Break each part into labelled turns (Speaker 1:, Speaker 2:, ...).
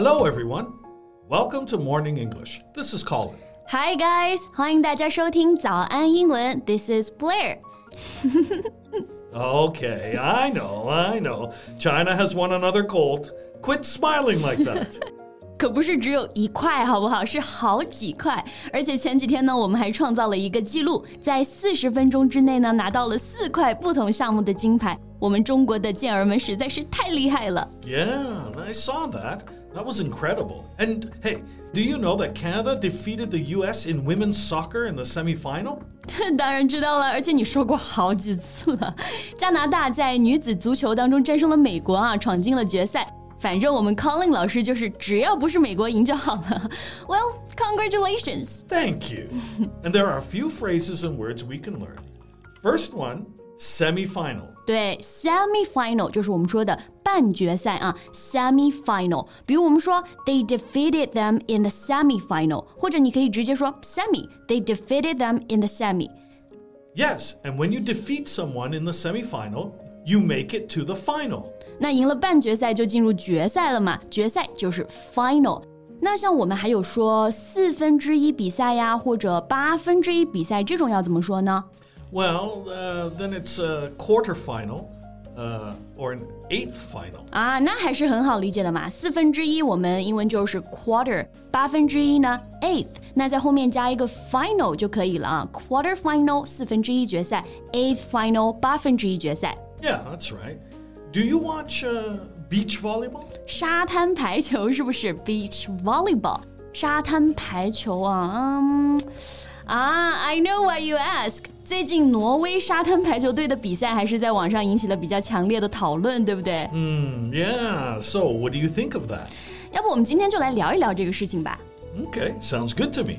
Speaker 1: Hello, everyone. Welcome to Morning English. This is Colin.
Speaker 2: Hi guys，欢迎大家收听早安英文。This is Blair。
Speaker 1: Okay, I know, I know. China has won another gold. Quit smiling like that.
Speaker 2: 可不是只有一块，好不好？是好几块。而且前几天呢，我们还创造了一个记录，在四十分钟之内呢，拿到了四块不同项目的金牌。我们中国的健儿们实在是太厉害了。
Speaker 1: yeah, I saw that. That was incredible. And hey, do you know that Canada defeated the US in women's soccer in the semifinal?
Speaker 2: 当然知道了，而且你说过好几次了。加拿大在女子足球当中战胜了美国啊，闯进了决赛。反正我们 Colin 老师就是只要不是美国赢就好了。Well, congratulations.
Speaker 1: Thank you. and there are a few phrases and words we can learn. First one, semifinal.
Speaker 2: 对，semi-final 就是我们说的半决赛啊，semi-final。比如我们说 they defeated them in the semi-final，或者你可以直接说 semi，they defeated them in the semi。
Speaker 1: Yes, and when you defeat someone in the semifinal, you make it to the final.
Speaker 2: 那赢了半决赛就进入决赛了嘛，决赛就是 final。那像我们还有说四分之一比赛呀，或者八分之一比赛这种要怎么说呢？
Speaker 1: Well, uh, then it's a quarterfinal uh, or an eighth final.
Speaker 2: 啊，那还是很好理解的嘛。四分之一我们英文就是 quarter，八分之一呢 eighth，那在后面加一个 final 就可以了啊。quarter final 四分之一决赛，eighth final 八分之一决赛。
Speaker 1: Yeah, that's right. Do you watch uh, beach volleyball?
Speaker 2: 沙滩排球是不是 beach volleyball？沙滩排球啊，嗯啊，I know why you ask。最近挪威沙滩排球队的比赛还是在网上引起了比较强烈的讨论，对不对？
Speaker 1: Hmm, yeah, so what do you think of that?
Speaker 2: 要不我们今天就来聊一聊这个事情吧。
Speaker 1: Okay, sounds good to me.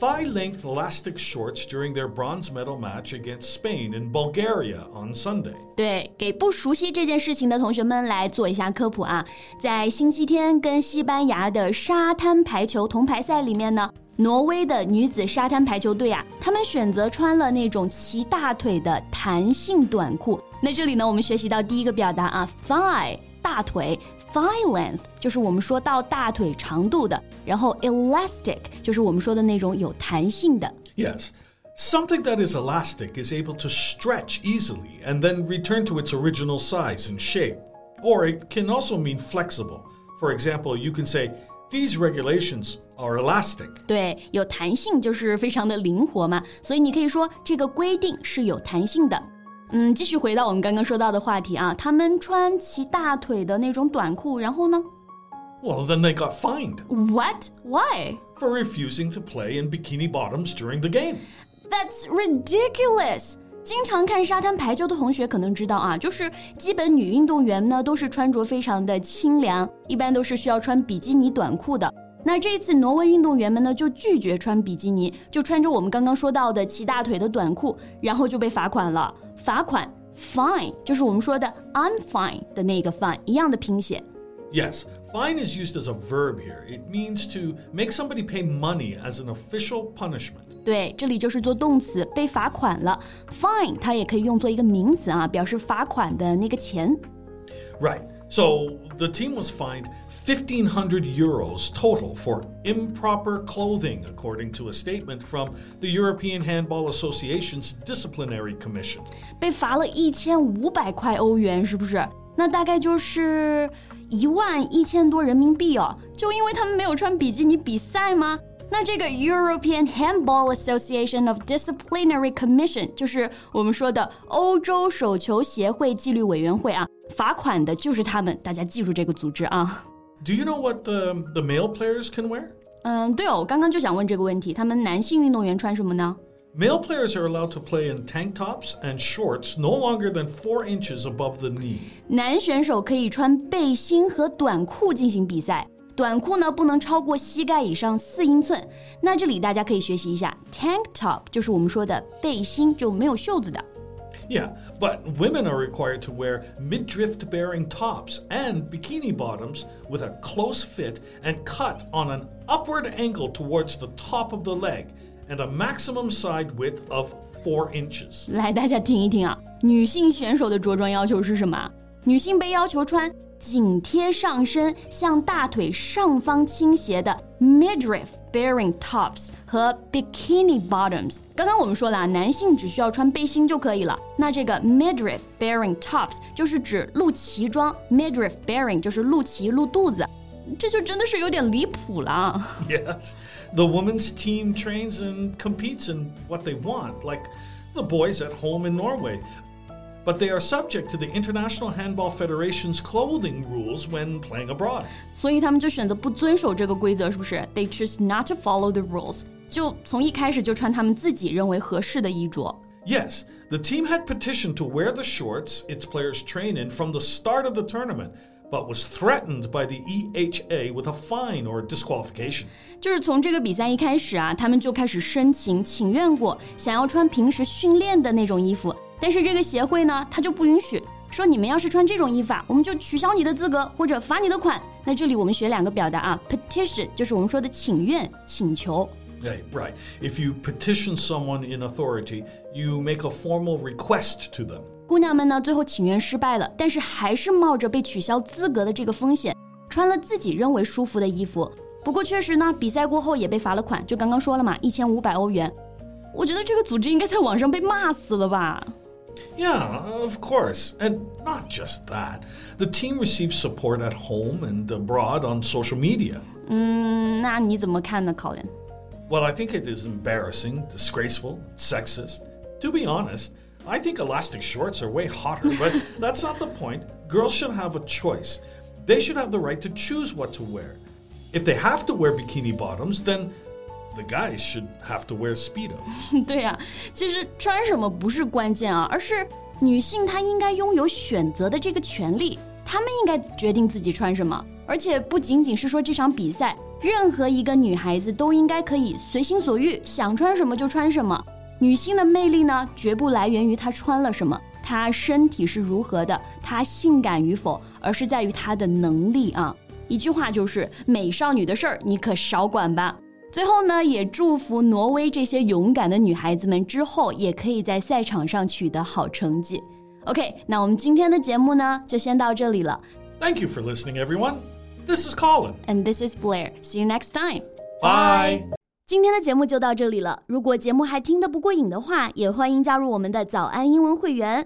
Speaker 1: thigh length elastic shorts during their bronze medal match against Spain in Bulgaria on Sunday.
Speaker 2: 对，给不熟悉这件事情的同学们来做一下科普啊。在星期天跟西班牙的沙滩排球铜牌赛里面呢，挪威的女子沙滩排球队啊，她们选择穿了那种齐大腿的弹性短裤。那这里呢，我们学习到第一个表达啊，thigh 大腿，thigh length 就是我们说到大腿长度的，然后 elastic 就是我们说的那种有弹性的。
Speaker 1: Yes. Something that is elastic is able to stretch easily and then return to its original size and shape. Or it can also mean flexible. For example, you can say, These regulations are elastic.
Speaker 2: 对，有弹性就是非常的灵活嘛，所以你可以说这个规定是有弹性的。 嗯，继续回到我们刚刚说到的话题啊，他们穿齐大腿的那种短裤，然后呢
Speaker 1: Well, then they got fined
Speaker 2: ？What? Why?
Speaker 1: for refusing to play in bikini bottoms during the game.
Speaker 2: That's ridiculous. 经常看沙滩排球的同学可能知道啊，就是基本女运动员呢都是穿着非常的清凉，一般都是需要穿比基尼短裤的。 那这次挪威运动员们呢就拒绝穿比基尼，就穿着我们刚刚说到的齐大腿的短裤，然后就被罚款了。罚款 fine 就是我们说的 I'm fine 的那个 fine 一样的拼写。
Speaker 1: Yes, fine is used as a verb here. It means to make somebody pay money as an official punishment.
Speaker 2: 对，这里就是做动词，被罚款了。fine 它也可以用作一个名词啊，表示罚款的那个钱。
Speaker 1: Right. So the team was fined 1,500 euros total for improper clothing, according to a statement from the European Handball Association's disciplinary commission.
Speaker 2: 被罚了一千五百块欧元，是不是？那大概就是一万一千多人民币哦。就因为他们没有穿比基尼比赛吗？那这个 European Handball Association of Disciplinary Commission 就是我们说的欧洲手球协会纪律委员会啊， 罚款的就是他们，大家记住这个组织啊。
Speaker 1: Do you know what the, the male players can wear?
Speaker 2: 嗯，对哦，我刚刚就想问这个问题，他们男性运动员穿什么呢
Speaker 1: ？Male players are allowed to play in tank tops and shorts no longer than four inches above the knee.
Speaker 2: 男选手可以穿背心和短裤进行比赛，短裤呢不能超过膝盖以上四英寸。那这里大家可以学习一下，tank top 就是我们说的背心，就没有袖子的。
Speaker 1: Yeah, but women are required to wear midriff baring tops and bikini bottoms with a close fit and cut on an upward angle towards the top of the leg and a maximum side width of 4 inches.
Speaker 2: 来，大家听一听啊，女性选手的着装要求是什么？女性被要求穿紧贴上身、向大腿上方倾斜的 midriff baring tops 和 bikini bottoms。刚刚我们说了啊，男性只需要穿背心就可以了。那这个 midriff baring tops 就是指露脐装，midriff baring 就是露脐、露肚子。这就真的是有点离谱了。
Speaker 1: Yes, the women's team trains and competes in what they want, like the boys at home in Norway but they are subject to the International Handball Federation's clothing rules when playing abroad.
Speaker 2: 所以他们就选择不遵守这个规则，是不是？They choose not to follow the rules，就从一开始就穿他们自己认为合适的衣着。
Speaker 1: Yes, the team had petitioned to wear the shorts its players train in from the start of the tournament but was threatened by the EHA with a fine or disqualification.
Speaker 2: 就是从这个比赛一开始啊，他们就开始申请请愿过，想要穿平时训练的那种衣服。 但是这个协会呢，他就不允许，说你们要是穿这种衣服啊，我们就取消你的资格或者罚你的款。那这里我们学两个表达啊，petition 就是我们说的请愿、请求。
Speaker 1: Right, right. If you petition someone in authority, you make a formal request to them.
Speaker 2: 姑娘们呢，最后请愿失败了，但是还是冒着被取消资格的这个风险，穿了自己认为舒服的衣服。不过确实呢，比赛过后也被罚了款，就刚刚说了嘛，一千五百欧元。我觉得这个组织应该在网上被骂死了吧。
Speaker 1: Yeah, of course. And not just that. The team receives support at home and abroad on social media.
Speaker 2: Mm?
Speaker 1: Well, I think it is embarrassing, disgraceful, sexist. To be honest, I think elastic shorts are way hotter, but that's not the point. Girls should have a choice. They should have the right to choose what to wear. If they have to wear bikini bottoms, then the guys should have to wear speedos.
Speaker 2: 对呀、啊，其实穿什么不是关键啊，而是女性她应该拥有选择的这个权利，她们应该决定自己穿什么。而且不仅仅是说这场比赛，任何一个女孩子都应该可以随心所欲，想穿什么就穿什么。女性的魅力呢，绝不来源于她穿了什么，她身体是如何的，她性感与否，而是在于她的能力啊。一句话就是，美少女的事儿你可少管吧。最后呢，也祝福挪威这些勇敢的女孩子们之后也可以在赛场上取得好成绩。OK，那我们今天的节目呢就先到这里了。
Speaker 1: Thank you for listening, everyone. This is Colin.
Speaker 2: And this is Blair. See you next time.
Speaker 1: Bye.
Speaker 2: 今天的节目就到这里了。如果节目还听得不过瘾的话，也欢迎加入我们的早安英文会员。